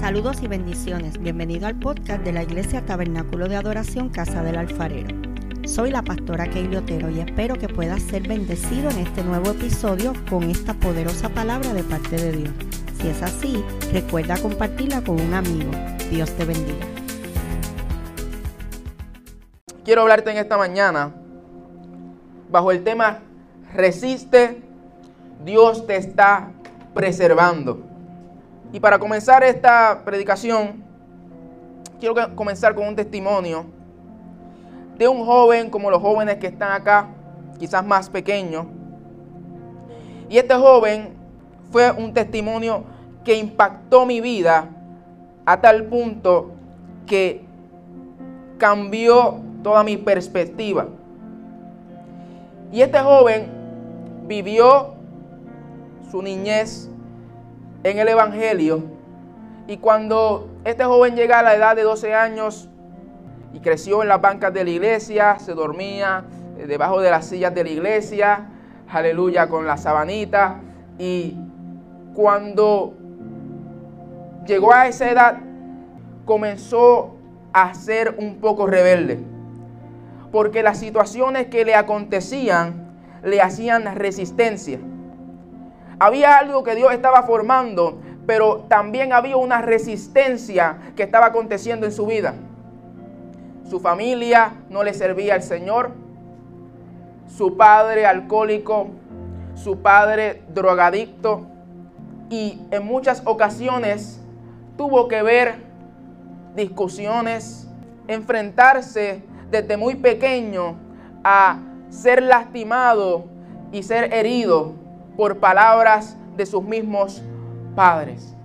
Saludos y bendiciones. Bienvenido al podcast de la Iglesia Tabernáculo de Adoración Casa del Alfarero. Soy la pastora Keili Otero y espero que puedas ser bendecido en este nuevo episodio con esta poderosa palabra de parte de Dios. Si es así, recuerda compartirla con un amigo. Dios te bendiga. Quiero hablarte en esta mañana bajo el tema Resiste, Dios te está preservando. Y para comenzar esta predicación, quiero comenzar con un testimonio de un joven como los jóvenes que están acá, quizás más pequeños. Y este joven fue un testimonio que impactó mi vida a tal punto que cambió toda mi perspectiva. Y este joven vivió su niñez en el Evangelio. Y cuando este joven llega a la edad de 12 años y creció en las bancas de la iglesia, se dormía eh, debajo de las sillas de la iglesia, aleluya, con la sabanita. Y cuando llegó a esa edad, comenzó a ser un poco rebelde. Porque las situaciones que le acontecían le hacían resistencia. Había algo que Dios estaba formando, pero también había una resistencia que estaba aconteciendo en su vida. Su familia no le servía al Señor. Su padre alcohólico, su padre drogadicto. Y en muchas ocasiones tuvo que ver discusiones, enfrentarse desde muy pequeño a ser lastimado y ser herido por palabras de sus mismos padres.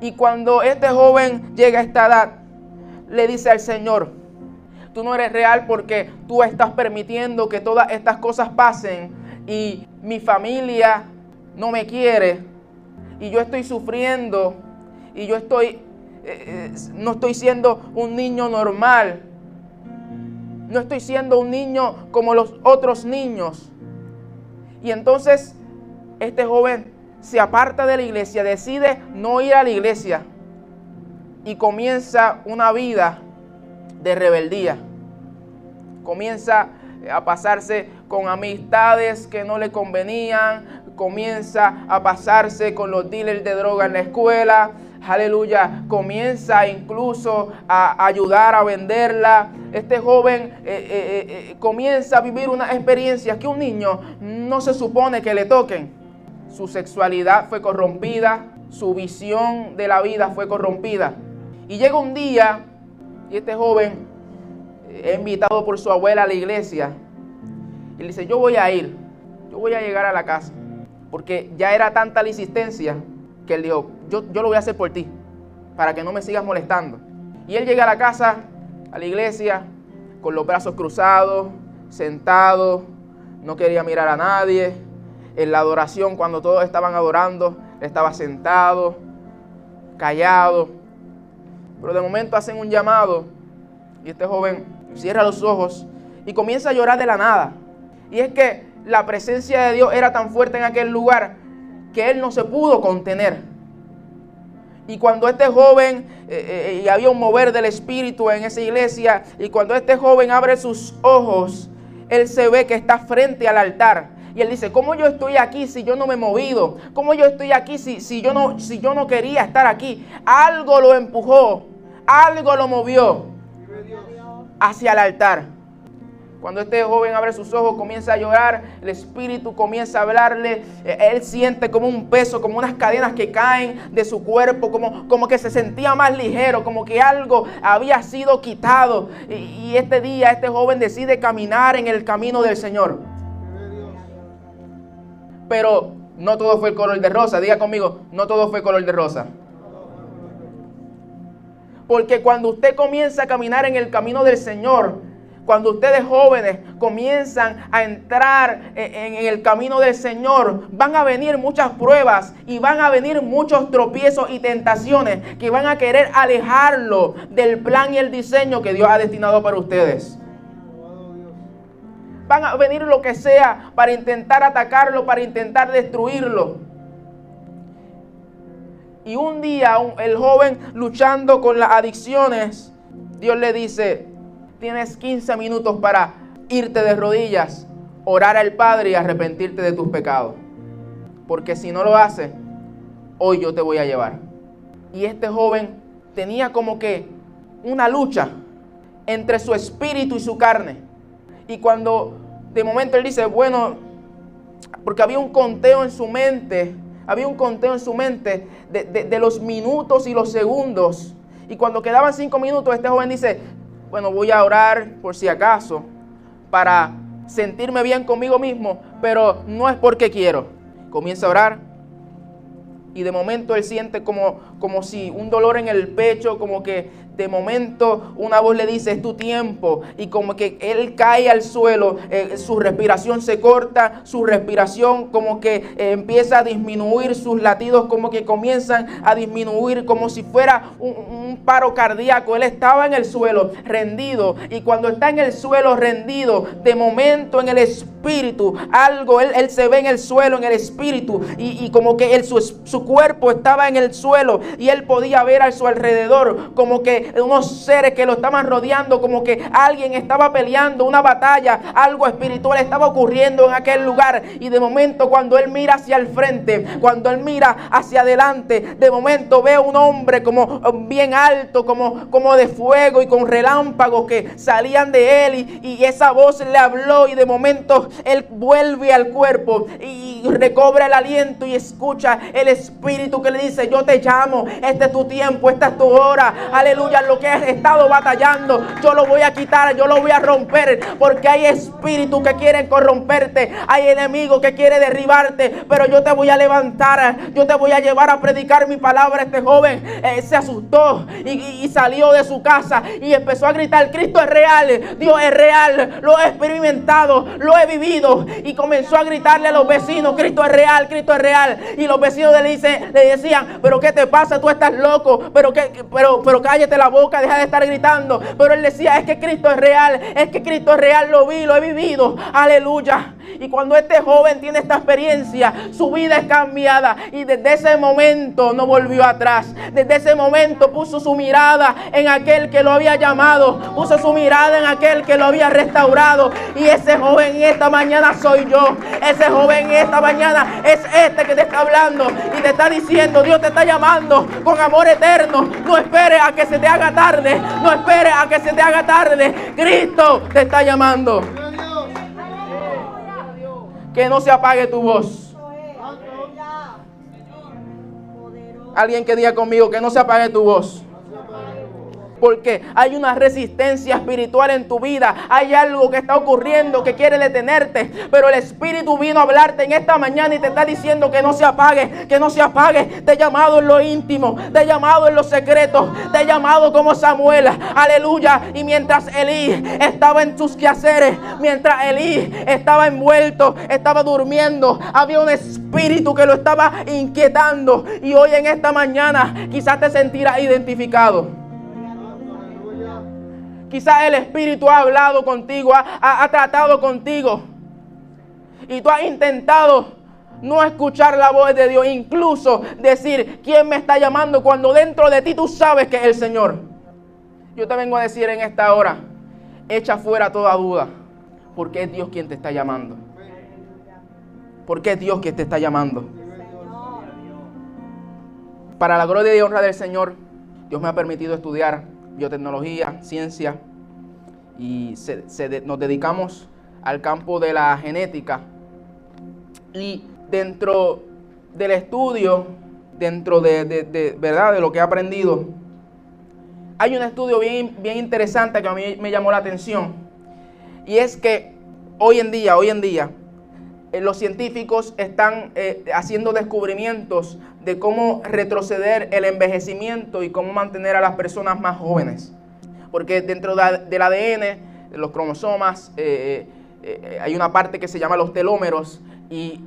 Y cuando este joven llega a esta edad, le dice al Señor, tú no eres real porque tú estás permitiendo que todas estas cosas pasen y mi familia no me quiere y yo estoy sufriendo y yo estoy, eh, eh, no estoy siendo un niño normal, no estoy siendo un niño como los otros niños. Y entonces este joven se aparta de la iglesia, decide no ir a la iglesia y comienza una vida de rebeldía. Comienza a pasarse con amistades que no le convenían, comienza a pasarse con los dealers de droga en la escuela, aleluya, comienza incluso a ayudar a venderla. Este joven eh, eh, eh, comienza a vivir una experiencia que un niño no se supone que le toquen. Su sexualidad fue corrompida, su visión de la vida fue corrompida. Y llega un día y este joven es invitado por su abuela a la iglesia y le dice, yo voy a ir, yo voy a llegar a la casa. Porque ya era tanta la insistencia que él dijo, yo, yo lo voy a hacer por ti, para que no me sigas molestando. Y él llega a la casa, a la iglesia, con los brazos cruzados, sentado, no quería mirar a nadie. En la adoración, cuando todos estaban adorando, estaba sentado, callado. Pero de momento hacen un llamado y este joven cierra los ojos y comienza a llorar de la nada. Y es que la presencia de Dios era tan fuerte en aquel lugar que él no se pudo contener. Y cuando este joven, eh, eh, y había un mover del Espíritu en esa iglesia, y cuando este joven abre sus ojos, él se ve que está frente al altar. Y él dice, ¿cómo yo estoy aquí si yo no me he movido? ¿Cómo yo estoy aquí si, si, yo, no, si yo no quería estar aquí? Algo lo empujó, algo lo movió hacia el altar. Cuando este joven abre sus ojos, comienza a llorar, el espíritu comienza a hablarle, eh, él siente como un peso, como unas cadenas que caen de su cuerpo, como, como que se sentía más ligero, como que algo había sido quitado. Y, y este día este joven decide caminar en el camino del Señor. Pero no todo fue color de rosa, diga conmigo, no todo fue color de rosa. Porque cuando usted comienza a caminar en el camino del Señor, cuando ustedes jóvenes comienzan a entrar en, el camino del Señor, van a venir muchas pruebas y van a venir muchos tropiezos y tentaciones que van a querer alejarlo del plan y el diseño que Dios ha destinado para ustedes. Van a venir lo que sea para intentar atacarlo, para intentar destruirlo. Y un día el joven luchando con las adicciones, Dios le dice, tienes 15 minutos para irte de rodillas, orar al Padre y arrepentirte de tus pecados. Porque si no lo haces, hoy yo te voy a llevar. Y este joven tenía como que una lucha entre su espíritu y su carne. Y cuando de momento él dice, bueno, porque había un conteo en su mente, había un conteo en su mente de, de los minutos y los segundos. Y cuando quedaban cinco minutos, este joven dice, bueno, voy a orar por si acaso, para sentirme bien conmigo mismo, pero no es porque quiero. Comienza a orar y de momento él siente como, como si un dolor en el pecho, como que de momento una voz le dice, es tu tiempo. Y como que él cae al suelo, eh, su respiración se corta, su respiración como que eh, empieza a disminuir, sus latidos como que comienzan a disminuir, como si fuera un, paro cardíaco. Él estaba en el suelo, rendido. Y cuando está en el suelo rendido, de momento en el espíritu, algo, él, se ve en el suelo, en el espíritu. Y, como que él, su, su cuerpo estaba en el suelo y él podía ver a su alrededor como que unos seres que lo estaban rodeando, como que alguien estaba peleando una batalla, algo espiritual estaba ocurriendo en aquel lugar. Y de momento cuando él mira hacia el frente, cuando él mira hacia adelante, de momento ve un hombre como um, bien alto, como, como de fuego y con relámpagos que salían de él y, y esa voz le habló y de momento él vuelve al cuerpo y recobra el aliento y escucha el espíritu que le dice, yo te llamo, este es tu tiempo, esta es tu hora, aleluya lo que has estado batallando, yo lo voy a quitar, yo lo voy a romper, porque hay espíritus que quieren corromperte, hay enemigos que quieren derribarte, pero yo te voy a levantar, yo te voy a llevar a predicar mi palabra. Este joven eh, se asustó y, salió de su casa y empezó a gritar, Cristo es real, Dios es real, lo he experimentado, lo he vivido y comenzó a gritarle a los vecinos, Cristo es real, Cristo es real. Y los vecinos le, dice, le decían, pero ¿qué te pasa? Tú estás loco, pero, que, pero, pero cállate la boca, deja de estar gritando. Pero él decía, es que Cristo es real, es que Cristo es real, lo vi, lo he vivido. Aleluya. Y cuando este joven tiene esta experiencia, su vida es cambiada. Y desde ese momento no volvió atrás. Desde ese momento puso su mirada en aquel que lo había llamado. Puso su mirada en aquel que lo había restaurado. Y ese joven en esta mañana soy yo. Ese joven en esta mañana es este que te está hablando. Y te está diciendo, Dios te está llamando con amor eterno. No esperes a que se te haga tarde. No esperes a que se te haga tarde. Cristo te está llamando. Que no se apague tu voz. Alguien que diga conmigo que no se apague tu voz porque hay una resistencia espiritual en tu vida. Hay algo que está ocurriendo que quiere detenerte. Pero el Espíritu vino a hablarte en esta mañana y te está diciendo que no se apague, que no se apague. Te he llamado en lo íntimo, te he llamado en lo secreto, te he llamado como Samuel. Aleluya. Y mientras Elí estaba en sus quehaceres, mientras Elí estaba envuelto, estaba durmiendo, había un espíritu que lo estaba inquietando. Y hoy en esta mañana quizás te sentirás identificado. Quizás el Espíritu ha hablado contigo, ha, tratado contigo. Y tú has intentado no escuchar la voz de Dios, incluso decir quién me está llamando cuando dentro de ti tú sabes que es el Señor. Yo te vengo a decir en esta hora, echa fuera toda duda, porque es Dios quien te está llamando. Porque es Dios quien te está llamando. Para la gloria y honra del Señor, Dios me ha permitido estudiar biotecnología, ciencia, y nos dedicamos al campo de la genética. Y dentro del estudio, dentro de, ¿verdad? de lo que he aprendido, hay un estudio bien, bien interesante que a mí me llamó la atención. Y es que hoy en día, hoy en día, eh, los científicos están eh, haciendo descubrimientos de cómo retroceder el envejecimiento y cómo mantener a las personas más jóvenes. Porque dentro del ADN, de los cromosomas, eh, hay una parte que se llama los telómeros y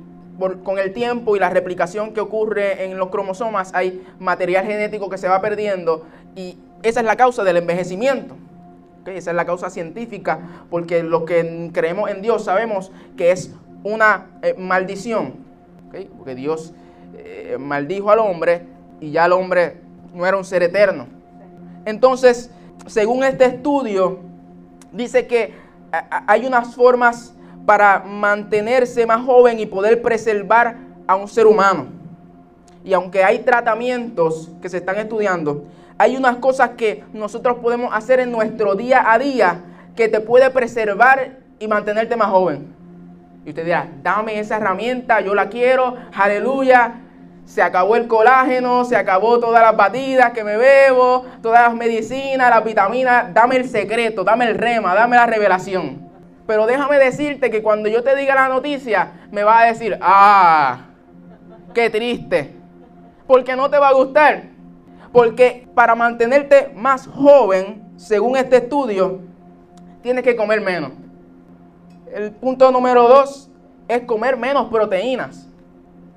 con el tiempo y la replicación que ocurre en los cromosomas hay material genético que se va perdiendo y esa es la causa del envejecimiento. Esa es la causa científica, porque los que creemos en Dios sabemos que es una eh, maldición, porque Dios eh, maldijo al hombre y ya el hombre no era un ser eterno. Entonces, según este estudio, dice que hay unas formas para mantenerse más joven y poder preservar a un ser humano. Y aunque hay tratamientos que se están estudiando, hay unas cosas que nosotros podemos hacer en nuestro día a día que te puede preservar y mantenerte más joven. Y usted dirá, dame esa herramienta, yo la quiero, aleluya. Se acabó el colágeno, se acabó todas las batidas que me bebo, todas las medicinas, las vitaminas. Dame el secreto, dame el rema, dame la revelación. Pero déjame decirte que cuando yo te diga la noticia, me va a decir, ah, qué triste. Porque no te va a gustar. Porque para mantenerte más joven, según este estudio, tienes que comer menos. El punto número dos es comer menos proteínas.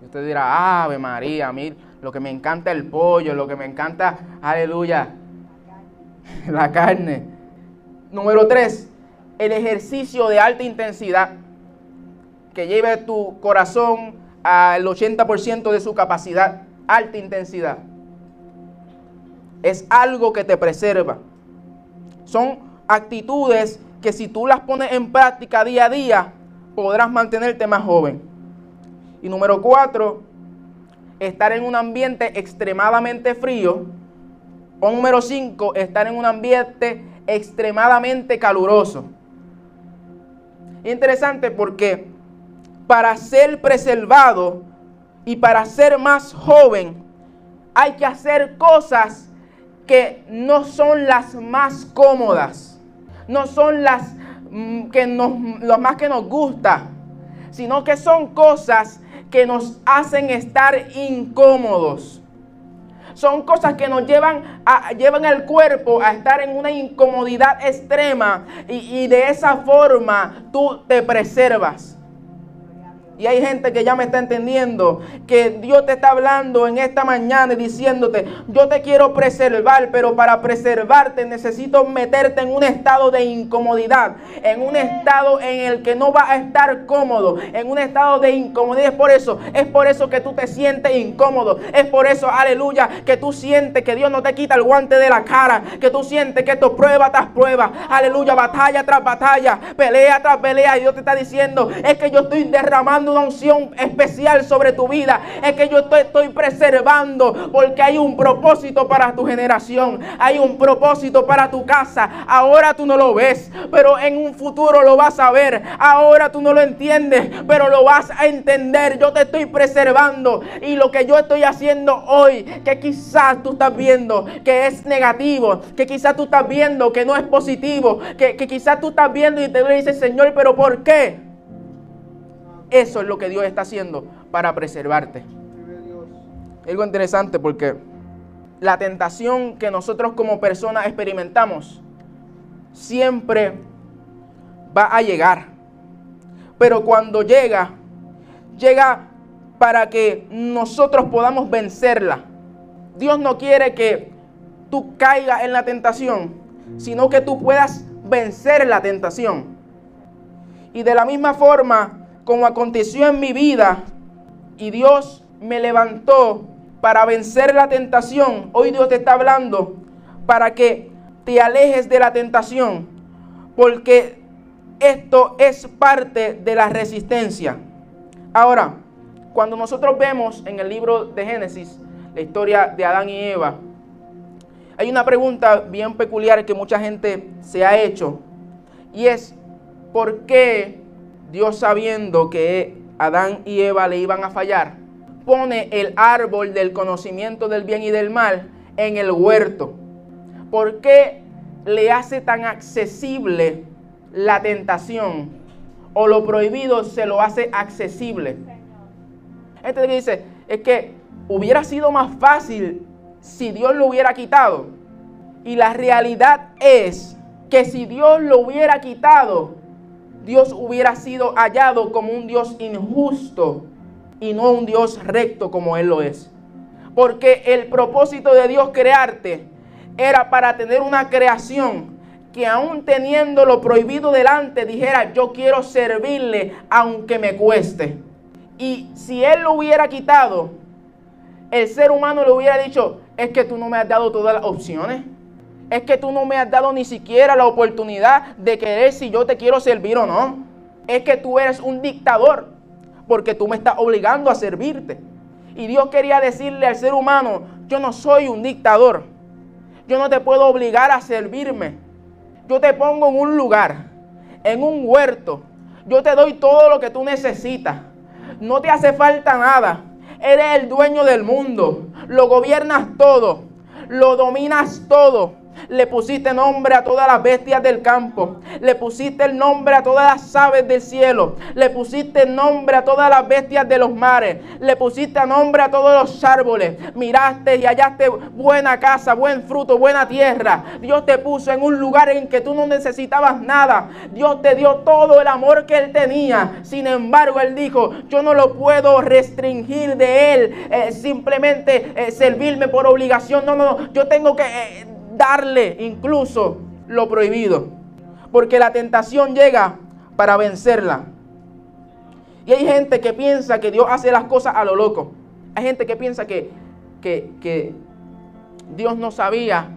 Y usted dirá, Ave María, lo que me encanta el pollo, lo que me encanta, aleluya, la carne. Número tres, el ejercicio de alta intensidad que lleve tu corazón al 80% de su capacidad, alta intensidad. Es algo que te preserva. Son actitudes que si tú las pones en práctica día a día, podrás mantenerte más joven. Y número cuatro, estar en un ambiente extremadamente frío. O número cinco, estar en un ambiente extremadamente caluroso. Interesante porque para ser preservado y para ser más joven hay que hacer cosas que no son las más cómodas no son las mm, que nos, lo más que nos gusta, sino que son cosas que nos hacen estar incómodos. Son cosas que nos llevan, a, llevan al cuerpo a estar en una incomodidad extrema y, y de esa forma tú te preservas. Y hay gente que ya me está entendiendo que Dios te está hablando en esta mañana y diciéndote, yo te quiero preservar, pero para preservarte necesito meterte en un estado de incomodidad, en un estado en el que no va a estar cómodo, en un estado de incomodidad. Es por eso, es por eso que tú te sientes incómodo. Es por eso, aleluya, que tú sientes que Dios no te quita el guante de la cara, que tú sientes que esto prueba tras prueba, aleluya, batalla tras batalla, pelea tras pelea. Y Dios te está diciendo, es que yo estoy derramando una unción especial sobre tu vida. Es que yo estoy, estoy preservando porque hay un propósito para tu generación. Hay un propósito para tu casa. Ahora tú no lo ves, pero en un futuro lo vas a ver. Ahora tú no lo entiendes, pero lo vas a entender. Yo te estoy preservando y lo que yo estoy haciendo hoy, que quizás tú estás viendo que es negativo, que quizás tú estás viendo que no es positivo, que, que quizás tú estás viendo y te dices, Señor, pero ¿por qué? Eso es lo que Dios está haciendo para preservarte. Algo interesante porque la tentación que nosotros como personas experimentamos siempre va a llegar. Pero cuando llega, llega para que nosotros podamos vencerla. Dios no quiere que tú caigas en la tentación, sino que tú puedas vencer la tentación. Y de la misma forma, como aconteció en mi vida y Dios me levantó para vencer la tentación, hoy Dios te está hablando para que te alejes de la tentación, porque esto es parte de la resistencia. Ahora, cuando nosotros vemos en el libro de Génesis la historia de Adán y Eva, hay una pregunta bien peculiar que mucha gente se ha hecho, y es, ¿por qué Dios sabiendo que Adán y Eva le iban a fallar, pone el árbol del conocimiento del bien y del mal en el huerto. ¿Por qué le hace tan accesible la tentación? O lo prohibido se lo hace accesible. Este dice, es que hubiera sido más fácil si Dios lo hubiera quitado. Y la realidad es que si Dios lo hubiera quitado, Dios hubiera sido hallado como un Dios injusto y no un Dios recto como Él lo es. Porque el propósito de Dios crearte era para tener una creación que aún teniendo lo prohibido delante dijera, yo quiero servirle aunque me cueste. Y si Él lo hubiera quitado, el ser humano le hubiera dicho, es que tú no me has dado todas las opciones. Es que tú no me has dado ni siquiera la oportunidad de querer si yo te quiero servir o no. Es que tú eres un dictador porque tú me estás obligando a servirte. Y Dios quería decirle al ser humano, yo no soy un dictador. Yo no te puedo obligar a servirme. Yo te pongo en un lugar, en un huerto. Yo te doy todo lo que tú necesitas. No te hace falta nada. Eres el dueño del mundo. Lo gobiernas todo. Lo dominas todo. Le pusiste nombre a todas las bestias del campo. Le pusiste el nombre a todas las aves del cielo. Le pusiste nombre a todas las bestias de los mares. Le pusiste nombre a todos los árboles. Miraste y hallaste buena casa, buen fruto, buena tierra. Dios te puso en un lugar en que tú no necesitabas nada. Dios te dio todo el amor que Él tenía. Sin embargo, Él dijo, yo no lo puedo restringir de Él. Eh, simplemente eh, servirme por obligación. No, no, yo tengo que... Eh, darle incluso lo prohibido. Porque la tentación llega para vencerla. Y hay gente que piensa que Dios hace las cosas a lo loco. Hay gente que piensa que, que, que Dios no sabía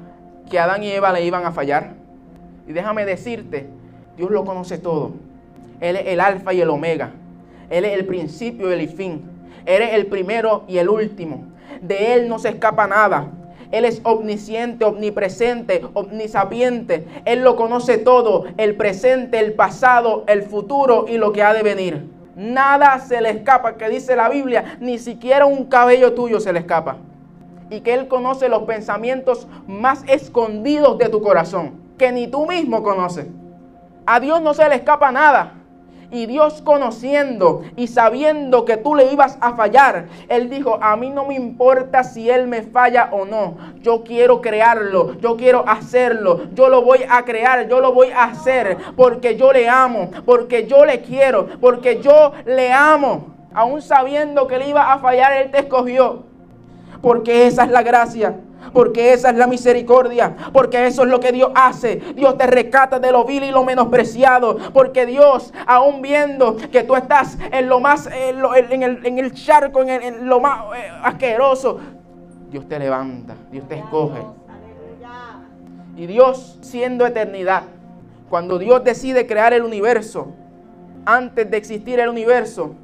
que Adán y Eva le iban a fallar. Y déjame decirte, Dios lo conoce todo. Él es el alfa y el omega. Él es el principio y el fin. Él es el primero y el último. De Él no se escapa nada. Él es omnisciente, omnipresente, omnisapiente. Él lo conoce todo, el presente, el pasado, el futuro y lo que ha de venir. Nada se le escapa, que dice la Biblia, ni siquiera un cabello tuyo se le escapa. Y que Él conoce los pensamientos más escondidos de tu corazón, que ni tú mismo conoces. A Dios no se le escapa nada. Y Dios conociendo y sabiendo que tú le ibas a fallar, Él dijo, a mí no me importa si Él me falla o no. Yo quiero crearlo, yo quiero hacerlo, yo lo voy a crear, yo lo voy a hacer porque yo le amo, porque yo le quiero, porque yo le amo. Aún sabiendo que le iba a fallar, Él te escogió. Porque esa es la gracia. Porque esa es la misericordia. Porque eso es lo que Dios hace. Dios te rescata de lo vil y lo menospreciado. Porque Dios, aún viendo que tú estás en lo más, en, el, charco, en, lo más eh, asqueroso, Dios te levanta, Dios te escoge. Y Dios siendo eternidad, cuando Dios decide crear el universo, antes de existir el universo,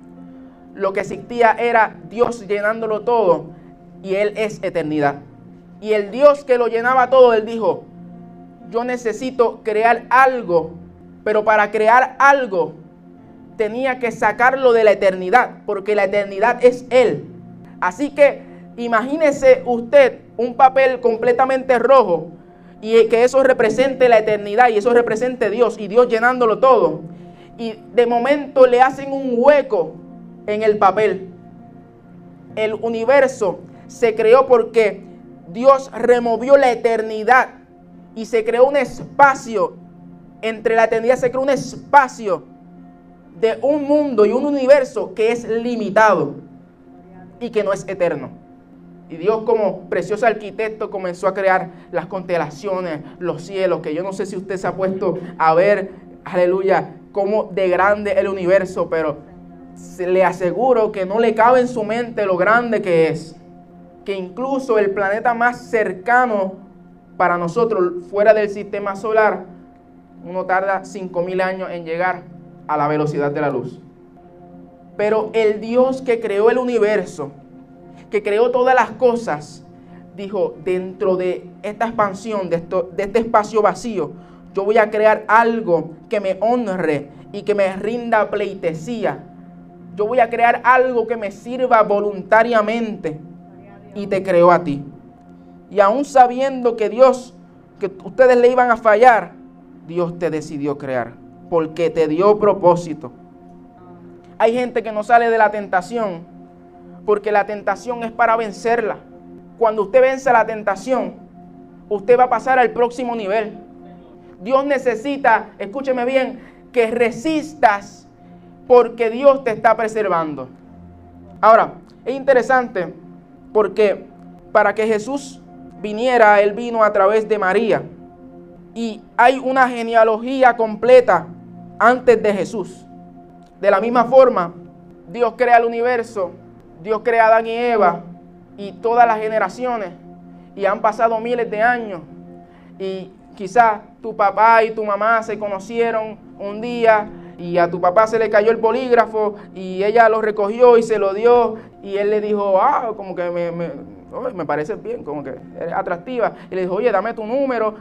lo que existía era Dios llenándolo todo y Él es eternidad. Y el Dios que lo llenaba todo, él dijo, yo necesito crear algo, pero para crear algo tenía que sacarlo de la eternidad, porque la eternidad es Él. Así que imagínese usted un papel completamente rojo y que eso represente la eternidad y eso represente Dios y Dios llenándolo todo. Y de momento le hacen un hueco en el papel. El universo se creó porque Dios removió la eternidad y se creó un espacio entre la eternidad, se creó un espacio de un mundo y un universo que es limitado y que no es eterno. Y Dios como precioso arquitecto comenzó a crear las constelaciones, los cielos, que yo no sé si usted se ha puesto a ver, aleluya, cómo de grande el universo, pero le aseguro que no le cabe en su mente lo grande que es que incluso el planeta más cercano para nosotros fuera del sistema solar, uno tarda 5.000 años en llegar a la velocidad de la luz. Pero el Dios que creó el universo, que creó todas las cosas, dijo, dentro de esta expansión, de, esto, de este espacio vacío, yo voy a crear algo que me honre y que me rinda pleitesía. Yo voy a crear algo que me sirva voluntariamente y te creó a ti. Y aún sabiendo que Dios, que ustedes le iban a fallar, Dios te decidió crear, porque te dio propósito. Hay gente que no sale de la tentación, porque la tentación es para vencerla. Cuando usted vence la tentación, usted va a pasar al próximo nivel. Dios necesita, escúcheme bien, que resistas porque Dios te está preservando. Ahora, es interesante porque para que Jesús viniera, Él vino a través de María. Y hay una genealogía completa antes de Jesús. De la misma forma, Dios crea el universo, Dios crea a Adán y Eva, y todas las generaciones y han pasado miles de años y quizás tu papá y tu mamá se conocieron un día y a tu papá se le cayó el polígrafo y ella lo recogió y se lo dio y él le dijo, ah, como que me, me, me parece bien, como que eres atractiva. Y le dijo, oye, dame tu número,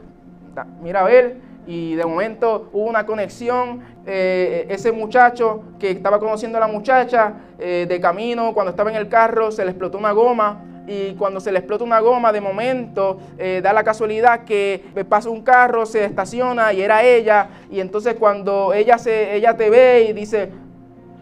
mira a ver. Y de momento hubo una conexión, eh, ese muchacho que estaba conociendo a la muchacha eh, de camino, cuando estaba en el carro, se le explotó una goma y cuando se le explota una goma, de momento eh, da la casualidad que pasa un carro, se estaciona y era ella, y entonces cuando ella, se, ella te ve y dice,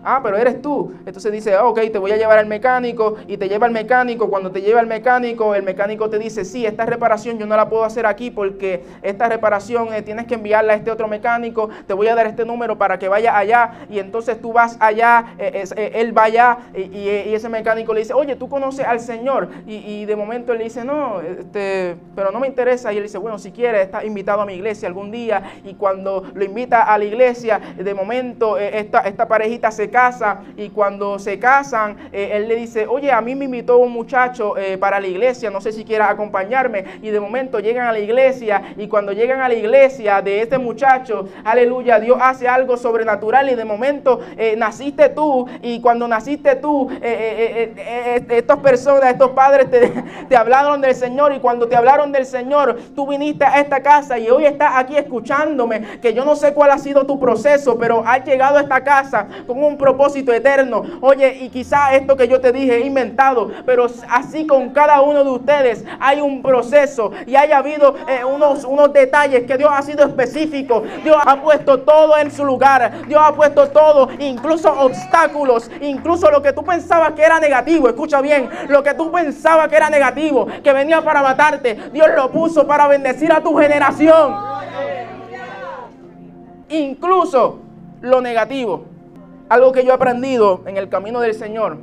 Ah, pero eres tú. Entonces dice, ok, te voy a llevar al mecánico y te lleva al mecánico. Cuando te lleva al mecánico, el mecánico te dice, sí, esta reparación yo no la puedo hacer aquí porque esta reparación eh, tienes que enviarla a este otro mecánico. Te voy a dar este número para que vaya allá. Y entonces tú vas allá, eh, eh, él va allá y, ese mecánico le dice, oye, tú conoces al Señor. Y, de momento él le dice, no, este, pero no me interesa. Y él dice, bueno, si quieres, está invitado a mi iglesia algún día. Y cuando lo invita a la iglesia, de momento esta, esta parejita se casa y cuando se casan, eh, él le dice, oye, a mí me invitó un muchacho eh, para la iglesia, no sé si quiera acompañarme. Y de momento llegan a la iglesia y cuando llegan a la iglesia de este muchacho, aleluya, Dios hace algo sobrenatural y de momento eh, naciste tú y cuando naciste tú, estas personas, estos padres te, te hablaron del Señor y cuando te hablaron del Señor, tú viniste a esta casa y hoy estás aquí escuchándome, que yo no sé cuál ha sido tu proceso, pero has llegado a esta casa con un propósito eterno. Oye, y quizá esto que yo te dije he inventado, pero así con cada uno de ustedes hay un proceso y haya habido eh, unos, unos detalles que Dios ha sido específico. Dios ha puesto todo en su lugar. Dios ha puesto todo, incluso obstáculos, incluso lo que tú pensabas que era negativo. Escucha bien, lo que tú pensabas que era negativo, que venía para matarte, Dios lo puso para bendecir a tu generación. Incluso lo negativo. Algo que yo he aprendido en el camino del Señor,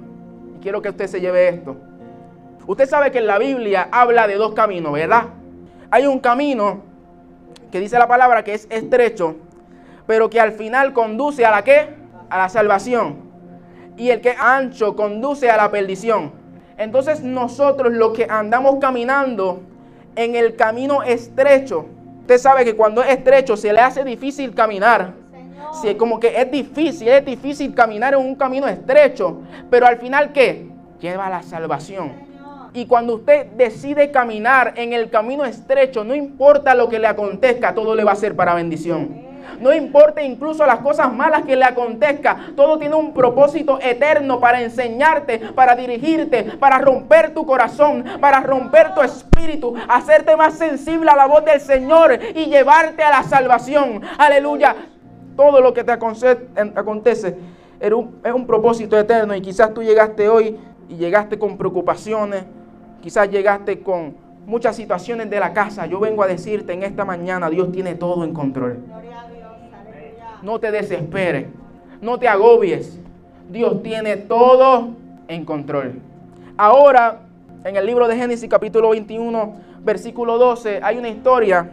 y quiero que usted se lleve esto. Usted sabe que en la Biblia habla de dos caminos, ¿verdad? Hay un camino que dice la palabra que es estrecho, pero que al final conduce a la qué? A la salvación. Y el que ancho conduce a la perdición. Entonces nosotros los que andamos caminando en el camino estrecho, usted sabe que cuando es estrecho se le hace difícil caminar. Si es como que es difícil, es difícil caminar en un camino estrecho, pero al final ¿qué? Lleva a la salvación. Y cuando usted decide caminar en el camino estrecho, no importa lo que le acontezca, todo le va a ser para bendición. No importa incluso las cosas malas que le acontezca, todo tiene un propósito eterno para enseñarte, para dirigirte, para romper tu corazón, para romper tu espíritu, hacerte más sensible a la voz del Señor y llevarte a la salvación. Aleluya todo lo que te acontece es un propósito eterno y quizás tú llegaste hoy y llegaste con preocupaciones, quizás llegaste con muchas situaciones de la casa. Yo vengo a decirte en esta mañana, Dios tiene todo en control. No te desesperes, no te agobies. Dios tiene todo en control. Ahora, en el libro de Génesis capítulo 21, versículo 12, hay una historia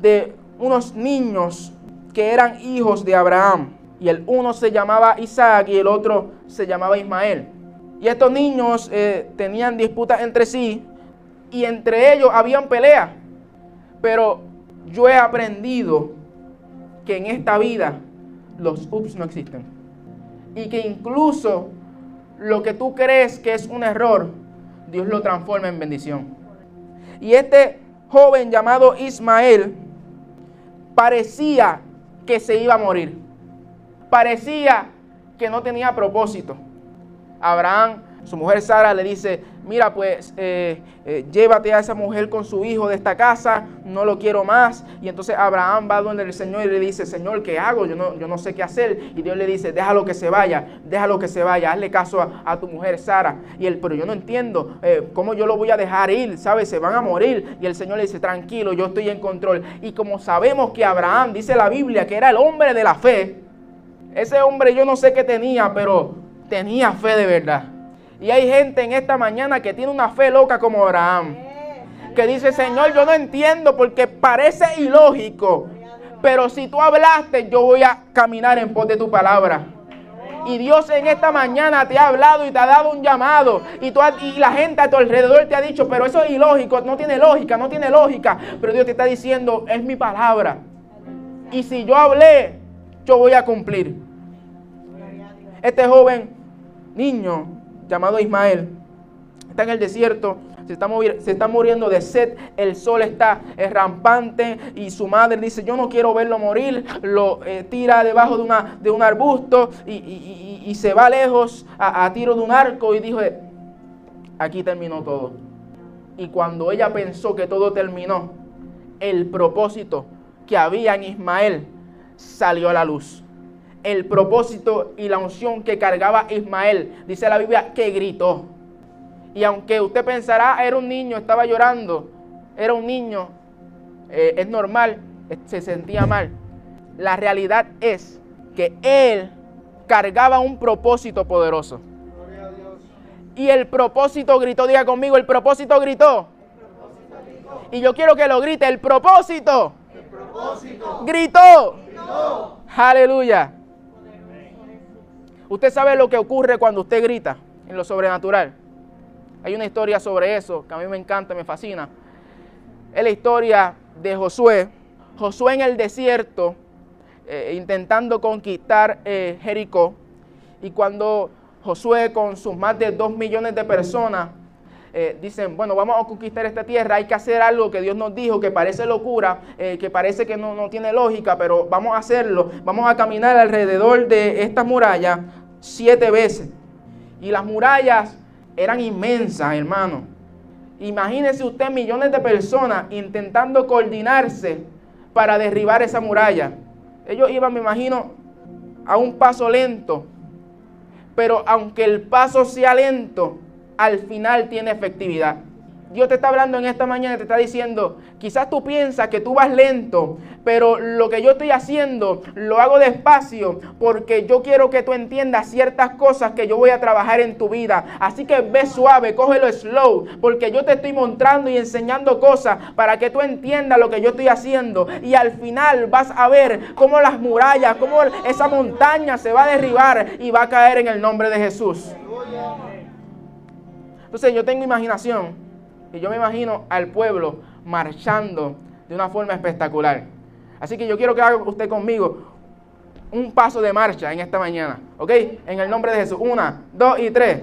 de unos niños que eran hijos de Abraham. Y el uno se llamaba Isaac y el otro se llamaba Ismael. Y estos niños eh, tenían disputas entre sí y entre ellos habían peleas. Pero yo he aprendido que en esta vida los ups no existen. Y que incluso lo que tú crees que es un error, Dios lo transforma en bendición. Y este joven llamado Ismael parecía que se iba a morir. Parecía que no tenía propósito. Abraham, su mujer Sara le dice, mira pues eh, eh, llévate a esa mujer con su hijo de esta casa, no lo quiero más. Y entonces Abraham va donde el Señor y le dice, Señor, ¿qué hago? Yo no, yo no sé qué hacer. Y Dios le dice, déjalo que se vaya, déjalo que se vaya, hazle caso a, tu mujer Sara. Y él, pero yo no entiendo eh, cómo yo lo voy a dejar ir, ¿sabes? Se van a morir. Y el Señor le dice, tranquilo, yo estoy en control. Y como sabemos que Abraham, dice la Biblia, que era el hombre de la fe, ese hombre yo no sé qué tenía, pero tenía fe de verdad. Y hay gente en esta mañana que tiene una fe loca como Abraham. Que dice, Señor, yo no entiendo porque parece ilógico. Pero si tú hablaste, yo voy a caminar en pos de tu palabra. Y Dios en esta mañana te ha hablado y te ha dado un llamado. Y, tú la gente a tu alrededor te ha dicho, pero eso es ilógico, no tiene lógica, no tiene lógica. Pero Dios te está diciendo, es mi palabra. Y si yo hablé, yo voy a cumplir. Este joven niño llamado Ismael está en el desierto se está, se está, muriendo de sed, el sol está rampante y su madre dice, yo no quiero verlo morir, lo eh, tira debajo de, una, de un arbusto y, se va lejos a, a, tiro de un arco y dijo, aquí terminó todo. Y cuando ella pensó que todo terminó, el propósito que había en Ismael salió a la luz. El propósito y la unción que cargaba Ismael, dice la Biblia, que gritó. Y aunque usted pensará, era un niño, estaba llorando, era un niño, eh, es normal, se sentía mal. La realidad es que él cargaba un propósito poderoso. Y el propósito gritó, diga conmigo, el propósito gritó. Y yo quiero que lo grite, el propósito. Gritó. Aleluya. Usted sabe lo que ocurre cuando usted grita en lo sobrenatural. Hay una historia sobre eso que a mí me encanta, me fascina. Es la historia de Josué. Josué en el desierto, eh, intentando conquistar eh, Jericó. Y cuando Josué con sus más de dos millones de personas eh, dicen, bueno, vamos a conquistar esta tierra, hay que hacer algo que Dios nos dijo, que parece locura, que parece que no, no, tiene lógica, pero vamos a hacerlo. Vamos a caminar alrededor de estas murallas siete veces. Y las murallas eran inmensas, hermano. Imagínese usted millones de personas intentando coordinarse para derribar esa muralla. Ellos iban, me imagino, a un paso lento. Pero aunque el paso sea lento, al final tiene efectividad. Dios te está hablando en esta mañana, te está diciendo, quizás tú piensas que tú vas lento, pero lo que yo estoy haciendo lo hago despacio porque yo quiero que tú entiendas ciertas cosas que yo voy a trabajar en tu vida. Así que ve suave, cógelo slow, porque yo te estoy mostrando y enseñando cosas para que tú entiendas lo que yo estoy haciendo. Y al final vas a ver cómo las murallas, cómo esa montaña se va a derribar y va a caer en el nombre de Jesús. Entonces yo tengo imaginación y yo me imagino al pueblo marchando de una forma espectacular. Así que yo quiero que haga usted conmigo un paso de marcha en esta mañana. ¿Ok? En el nombre de Jesús. Una, dos y tres.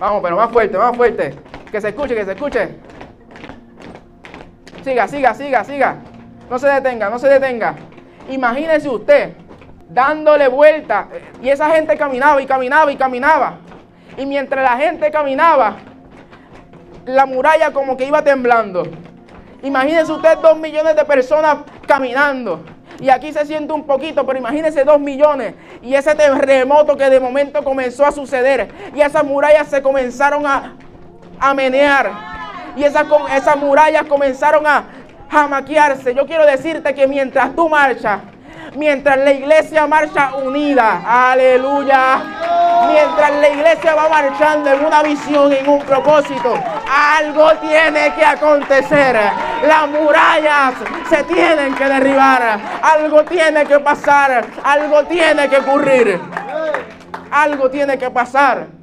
Vamos, pero más fuerte, más fuerte. Que se escuche, que se escuche. Siga, siga, siga, siga. No se detenga, no se detenga. Imagínese usted dándole vuelta. Y esa gente caminaba y caminaba y caminaba. Y mientras la gente caminaba, la muralla como que iba temblando. Imagínense usted dos millones de personas caminando. Y aquí se siente un poquito, pero imagínense dos millones. Y ese terremoto que de momento comenzó a suceder. Y esas murallas se comenzaron a, a menear. Y esas, esas murallas comenzaron a, maquiarse. Yo quiero decirte que mientras tú marchas, mientras la iglesia marcha unida, aleluya, mientras la iglesia va marchando en una visión, en un propósito, algo tiene que acontecer. Las murallas se tienen que derribar, algo tiene que pasar, algo tiene que ocurrir, algo tiene que pasar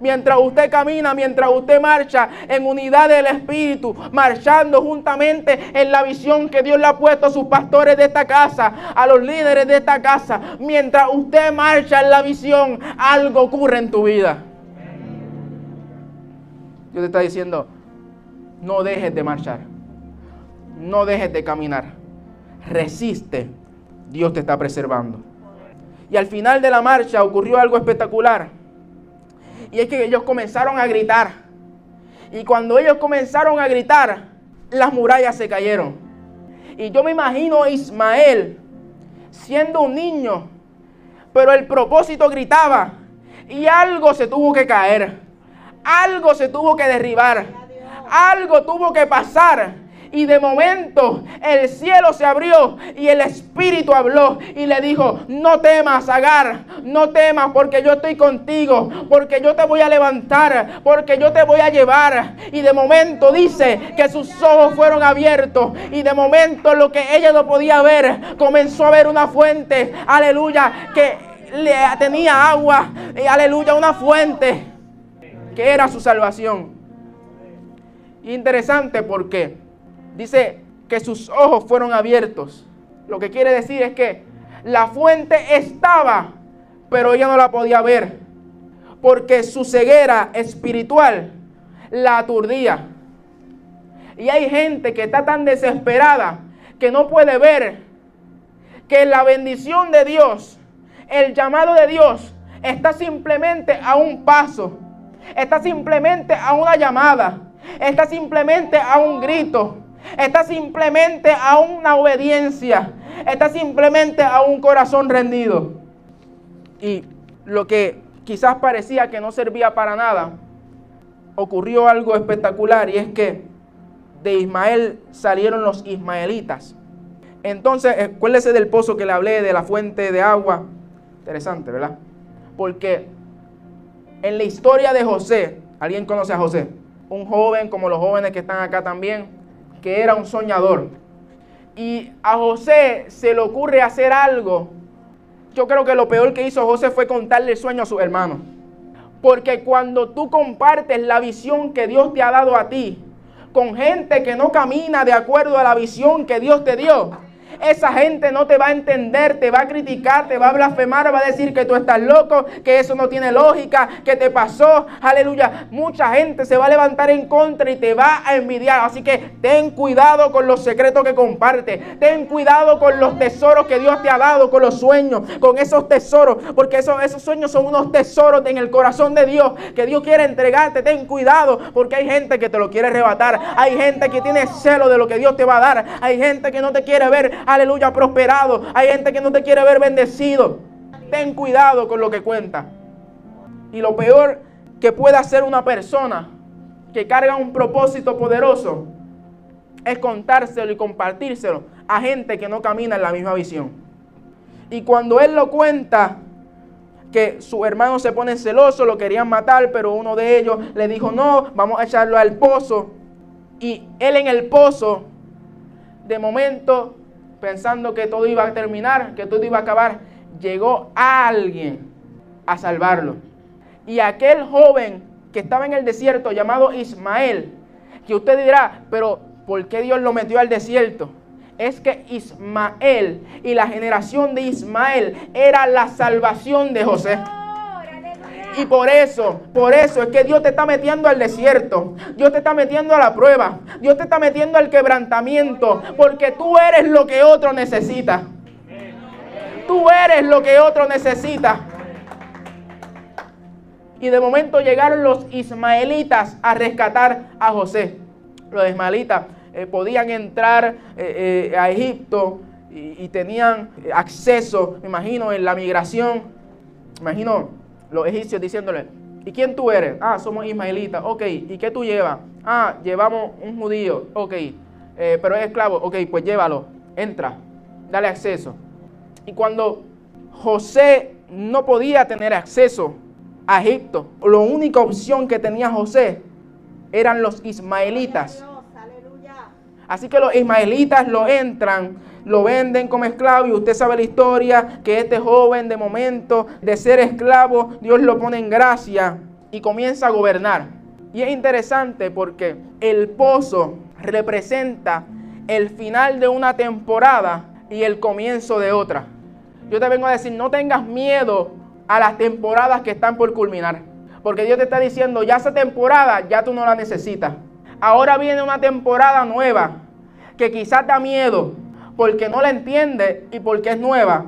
mientras usted camina, mientras usted marcha en unidad del Espíritu, marchando juntamente en la visión que Dios le ha puesto a sus pastores de esta casa, a los líderes de esta casa. Mientras usted marcha en la visión, algo ocurre en tu vida. Dios te está diciendo, no dejes de marchar, no dejes de caminar, resiste, Dios te está preservando. Y al final de la marcha ocurrió algo espectacular y es que ellos comenzaron a gritar. Y cuando ellos comenzaron a gritar, las murallas se cayeron. Y yo me imagino a Ismael siendo un niño, pero el propósito gritaba y algo se tuvo que caer, algo se tuvo que derribar, algo tuvo que pasar. Y de momento el cielo se abrió y el Espíritu habló y le dijo, no temas, Agar, no temas porque yo estoy contigo, porque yo te voy a levantar, porque yo te voy a llevar. Y de momento dice que sus ojos fueron abiertos y de momento lo que ella no podía ver, comenzó a ver una fuente, aleluya, que tenía agua, y aleluya, una fuente que era su salvación. Interesante porque dice que sus ojos fueron abiertos. Lo que quiere decir es que la fuente estaba, pero ella no la podía ver, porque su ceguera espiritual la aturdía. Y hay gente que está tan desesperada que no puede ver que la bendición de Dios, el llamado de Dios, está simplemente a un paso, está simplemente a una llamada, está simplemente a un grito, está simplemente a una obediencia, está simplemente a un corazón rendido. Y lo que quizás parecía que no servía para nada, ocurrió algo espectacular y es que de Ismael salieron los ismaelitas. Entonces, acuérdese del pozo que le hablé, de la fuente de agua. Interesante, ¿verdad? Porque en la historia de José, ¿alguien conoce a José? Un joven como los jóvenes que están acá también, que era un soñador. Y a José se le ocurre hacer algo. Yo creo que lo peor que hizo José fue contarle el sueño a sus hermanos. Porque cuando tú compartes la visión que Dios te ha dado a ti con gente que no camina de acuerdo a la visión que Dios te dio, esa gente no te va a entender, te va a criticar, te va a blasfemar, va a decir que tú estás loco, que eso no tiene lógica, que te pasó. Aleluya. Mucha gente se va a levantar en contra y te va a envidiar. Así que ten cuidado con los secretos que comparte. Ten cuidado con los tesoros que Dios te ha dado, con los sueños, con esos tesoros. Porque esos, esos sueños son unos tesoros en el corazón de Dios que Dios quiere entregarte. Ten cuidado porque hay gente que te lo quiere arrebatar. Hay gente que tiene celo de lo que Dios te va a dar. Hay gente que no te quiere ver aleluya, prosperado. Hay gente que no te quiere ver bendecido. Ten cuidado con lo que cuenta. Y lo peor que puede hacer una persona que carga un propósito poderoso es contárselo y compartírselo a gente que no camina en la misma visión. Y cuando él lo cuenta, que su hermano se pone celoso, lo querían matar, pero uno de ellos le dijo, no, vamos a echarlo al pozo. Y él en el pozo, de momento, pensando que todo iba a terminar, que todo iba a acabar, llegó alguien a salvarlo. Y aquel joven que estaba en el desierto llamado Ismael, que usted dirá, pero ¿por qué Dios lo metió al desierto? Es que Ismael y la generación de Ismael era la salvación de José. Y por eso, por eso es que Dios te está metiendo al desierto. Dios te está metiendo a la prueba. Dios te está metiendo al quebrantamiento. Porque tú eres lo que otro necesita. Tú eres lo que otro necesita. Y de momento llegaron los ismaelitas a rescatar a José. Los ismaelitas eh, podían entrar eh, eh, a Egipto y, y tenían acceso, me imagino, en la migración. Imagino los egipcios diciéndole, ¿y quién tú eres? Ah, somos ismaelitas. Ok, ¿y qué tú llevas? Ah, llevamos un judío. Ok, eh, pero es esclavo. Ok, pues llévalo. Entra, dale acceso. Y cuando José no podía tener acceso a Egipto, la única opción que tenía José eran los ismaelitas. Así que los ismaelitas lo entran lo venden como esclavo y usted sabe la historia que este joven de momento de ser esclavo, Dios lo pone en gracia y comienza a gobernar. Y es interesante porque el pozo representa el final de una temporada y el comienzo de otra. Yo te vengo a decir, no tengas miedo a las temporadas que están por culminar. Porque Dios te está diciendo, ya esa temporada ya tú no la necesitas. Ahora viene una temporada nueva que quizás da miedo, porque no la entiende y porque es nueva.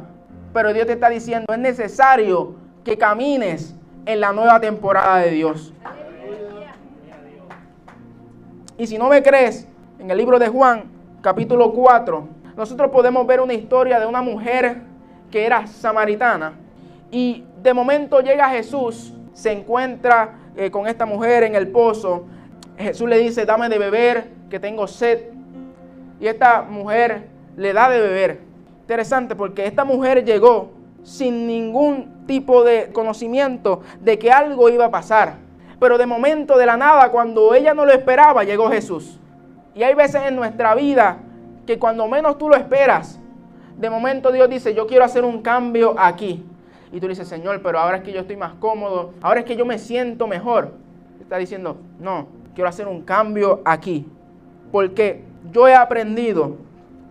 Pero Dios te está diciendo, es necesario que camines en la nueva temporada de Dios. Y si no me crees, en el libro de Juan, capítulo 4, nosotros podemos ver una historia de una mujer que era samaritana. Y de momento llega Jesús, se encuentra eh, con esta mujer en el pozo. Jesús le dice, dame de beber, que tengo sed. y esta mujer le da de beber. Interesante porque esta mujer llegó sin ningún tipo de conocimiento de que algo iba a pasar. Pero de momento, de la nada, cuando ella no lo esperaba, llegó Jesús. Y hay veces en nuestra vida que cuando menos tú lo esperas, de momento Dios dice, yo quiero hacer un cambio aquí. Y tú dices, Señor, pero ahora es que yo estoy más cómodo, ahora es que yo me siento mejor. Está diciendo, no, quiero hacer un cambio aquí. Porque yo he aprendido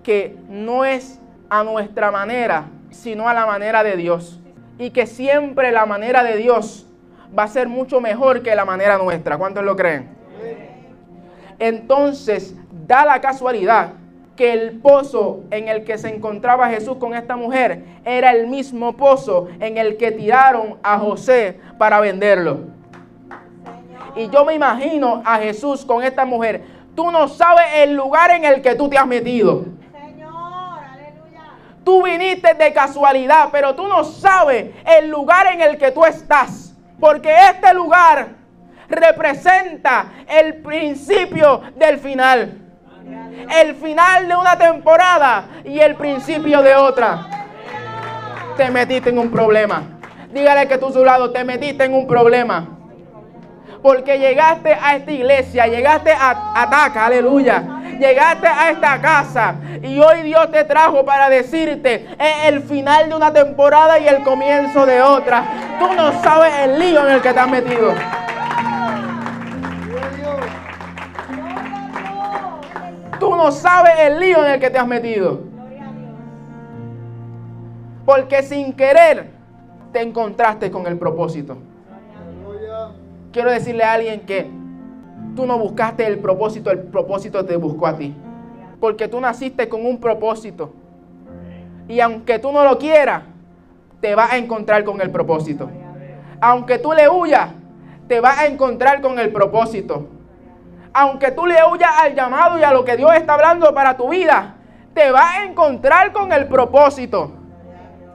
que no es a nuestra manera, sino a la manera de Dios. Y que siempre la manera de Dios va a ser mucho mejor que la manera nuestra. ¿Cuántos lo creen? Entonces, da la casualidad que el pozo en el que se encontraba Jesús con esta mujer era el mismo pozo en el que tiraron a José para venderlo. Y yo me imagino a Jesús con esta mujer. Tú no sabes el lugar en el que tú te has metido. Tú viniste de casualidad, pero tú no sabes el lugar en el que tú estás. Porque este lugar representa el principio del final. El final de una temporada y el principio de otra. Te metiste en un problema. Dígale que tú a su lado, te metiste en un problema. Porque llegaste a esta iglesia, llegaste a Ataca, aleluya. Llegaste a esta casa y hoy Dios te trajo para decirte es el final de una temporada y el comienzo de otra. Tú no sabes el lío en el que te has metido. Tú no sabes el lío en el que te has metido. Porque sin querer te encontraste con el propósito. Quiero decirle a alguien que tú no buscaste el propósito, el propósito te buscó a ti. Porque tú naciste con un propósito. Y aunque tú no lo quieras, te vas a encontrar con el propósito. Aunque tú le huyas, te vas a encontrar con el propósito. Aunque tú le huyas al llamado y a lo que Dios está hablando para tu vida, te vas a encontrar con el propósito.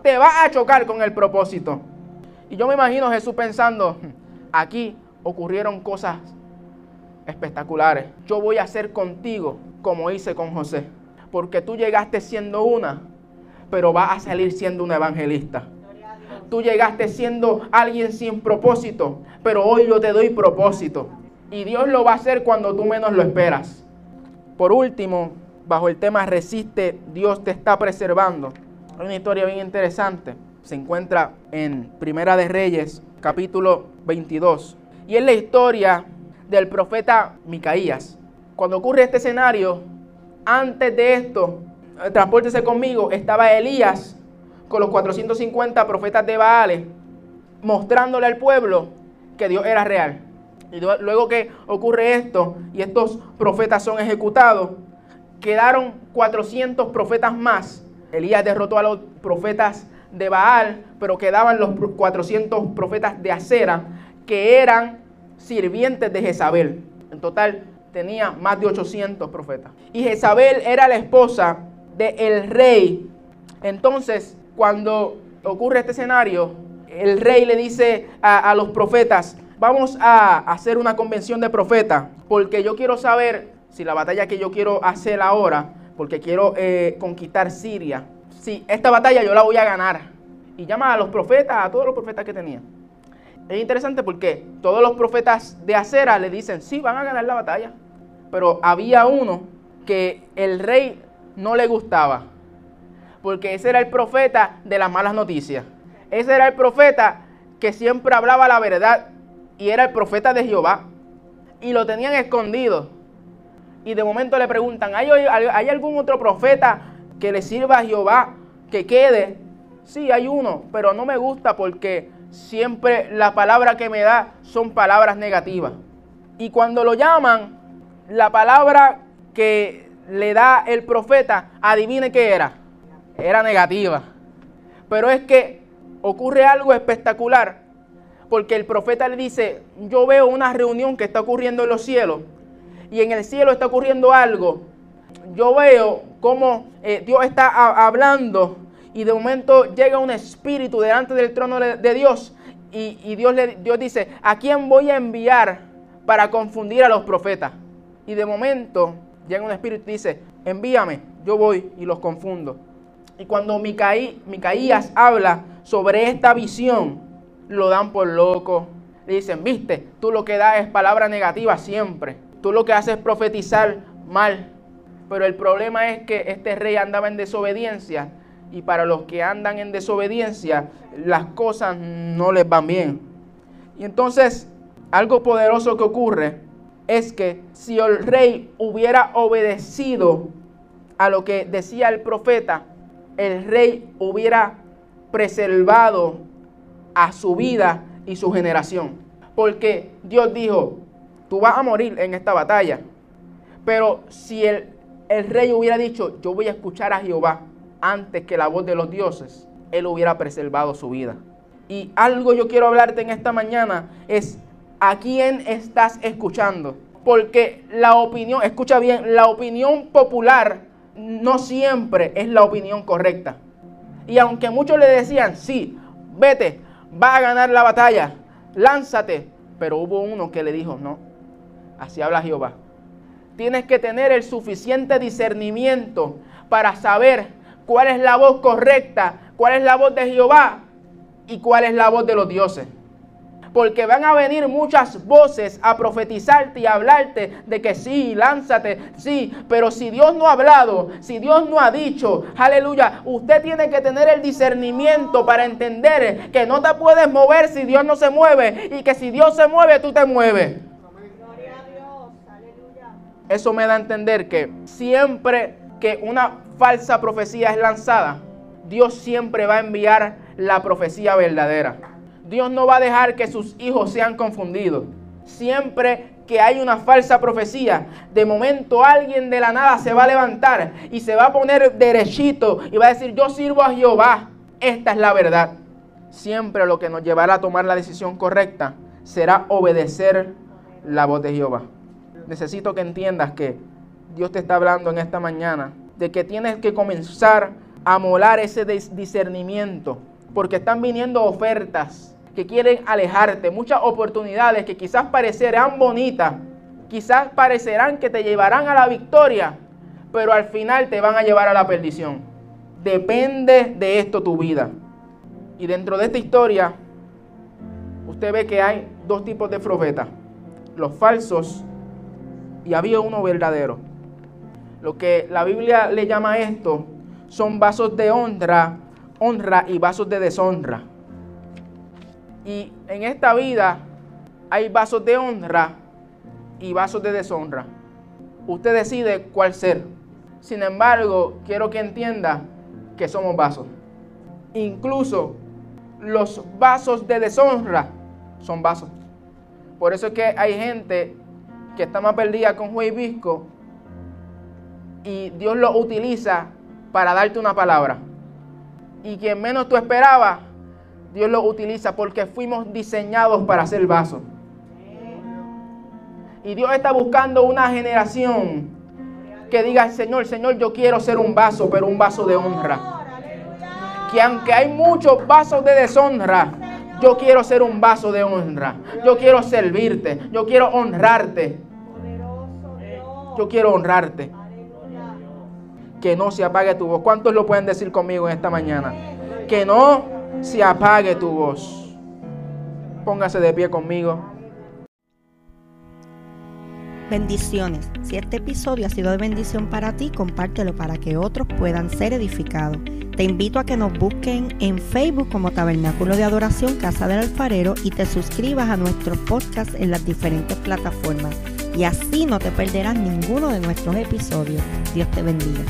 Te vas a chocar con el propósito. Y yo me imagino Jesús pensando, aquí ocurrieron cosas espectaculares. Yo voy a hacer contigo como hice con José. Porque tú llegaste siendo una, pero vas a salir siendo un evangelista. Tú llegaste siendo alguien sin propósito, pero hoy yo te doy propósito. Y Dios lo va a hacer cuando tú menos lo esperas. Por último, bajo el tema resiste, Dios te está preservando. Hay una historia bien interesante. Se encuentra en Primera de Reyes, capítulo 22. Y es la historia del profeta Micaías. Cuando ocurre este escenario, antes de esto, eh, transpórtese conmigo, estaba Elías con los 450 profetas de Baales, mostrándole al pueblo que Dios era real. Y luego que ocurre esto y estos profetas son ejecutados, quedaron 400 profetas más. Elías derrotó a los profetas de Baal, pero quedaban los 400 profetas de Acera, que eran sirvientes de Jezabel. En total tenía más de 800 profetas. Y Jezabel era la esposa del rey. Entonces, cuando ocurre este escenario, el rey le dice a, los profetas, vamos a hacer una convención de profetas, porque yo quiero saber si la batalla que yo quiero hacer ahora, porque quiero eh, conquistar Siria, si esta batalla yo la voy a ganar. Y llama a los profetas, a todos los profetas que tenía. Es interesante porque todos los profetas de acera le dicen, sí, van a ganar la batalla. Pero había uno que el rey no le gustaba, porque ese era el profeta de las malas noticias. Ese era el profeta que siempre hablaba la verdad y era el profeta de Jehová. Y lo tenían escondido. Y de momento le preguntan, ¿hay, ¿hay algún otro profeta que le sirva a Jehová que quede? Sí, hay uno, pero no me gusta porque siempre la palabra que me da son palabras negativas. Y cuando lo llaman, la palabra que le da el profeta, adivine qué era. Era negativa. Pero es que ocurre algo espectacular porque el profeta le dice, yo veo una reunión que está ocurriendo en los cielos y en el cielo está ocurriendo algo. Yo veo cómo eh, Dios está hablando y de momento llega un espíritu delante del trono de Dios y, Dios, le, Dios dice, ¿a quién voy a enviar para confundir a los profetas? Y de momento llega un espíritu y dice, envíame, yo voy y los confundo. Y cuando Micaías habla sobre esta visión, lo dan por loco. Le dicen, viste, tú lo que das es palabra negativa siempre. Tú lo que haces es profetizar mal. Pero el problema es que este rey andaba en desobediencia. Y para los que andan en desobediencia, las cosas no les van bien. Y entonces, algo poderoso que ocurre es que si el rey hubiera obedecido a lo que decía el profeta, el rey hubiera preservado a su vida y su generación. Porque Dios dijo, tú vas a morir en esta batalla. Pero si el, el rey hubiera dicho, yo voy a escuchar a Jehová antes que la voz de los dioses, él hubiera preservado su vida. Y algo yo quiero hablarte en esta mañana es a quién estás escuchando. Porque la opinión, escucha bien, la opinión popular no siempre es la opinión correcta. Y aunque muchos le decían, sí, vete, va a ganar la batalla, lánzate. Pero hubo uno que le dijo, no, así habla Jehová. Tienes que tener el suficiente discernimiento para saber cuál es la voz correcta, cuál es la voz de Jehová y cuál es la voz de los dioses porque van a venir muchas voces a profetizarte y a hablarte de que sí, lánzate, sí, pero si Dios no ha hablado, si Dios no ha dicho, aleluya, usted tiene que tener el discernimiento para entender que no te puedes mover si Dios no se mueve y que si Dios se mueve, tú te mueves. Eso me da a entender que siempre que una falsa profecía es lanzada, Dios siempre va a enviar la profecía verdadera. Dios no va a dejar que sus hijos sean confundidos. Siempre que hay una falsa profecía, de momento alguien de la nada se va a levantar y se va a poner derechito y va a decir, yo sirvo a Jehová. Esta es la verdad. Siempre lo que nos llevará a tomar la decisión correcta será obedecer la voz de Jehová. Necesito que entiendas que Dios te está hablando en esta mañana de que tienes que comenzar a molar ese discernimiento porque están viniendo ofertas que quieren alejarte, muchas oportunidades que quizás parecerán bonitas, quizás parecerán que te llevarán a la victoria, pero al final te van a llevar a la perdición. Depende de esto tu vida. Y dentro de esta historia, usted ve que hay dos tipos de profetas, los falsos y había uno verdadero. Lo que la Biblia le llama esto son vasos de honra, honra y vasos de deshonra. Y en esta vida hay vasos de honra y vasos de deshonra. Usted decide cuál ser. Sin embargo, quiero que entienda que somos vasos. Incluso los vasos de deshonra son vasos. Por eso es que hay gente que está más perdida con juez visco y Dios lo utiliza para darte una palabra. Y quien menos tú esperabas, Dios lo utiliza porque fuimos diseñados para ser vasos. Y Dios está buscando una generación que diga, Señor, Señor, yo quiero ser un vaso, pero un vaso de honra. Que aunque hay muchos vasos de deshonra, yo quiero ser un vaso de honra. Yo quiero servirte. Yo quiero honrarte. Yo quiero honrarte. Que no se apague tu voz. ¿Cuántos lo pueden decir conmigo en esta mañana? Que no se apague tu voz. Póngase de pie conmigo. Bendiciones. Si este episodio ha sido de bendición para ti, compártelo para que otros puedan ser edificados. Te invito a que nos busquen en Facebook como Tabernáculo de Adoración Casa del Alfarero y te suscribas a nuestros podcasts en las diferentes plataformas. Y así no te perderás ninguno de nuestros episodios. Dios te bendiga.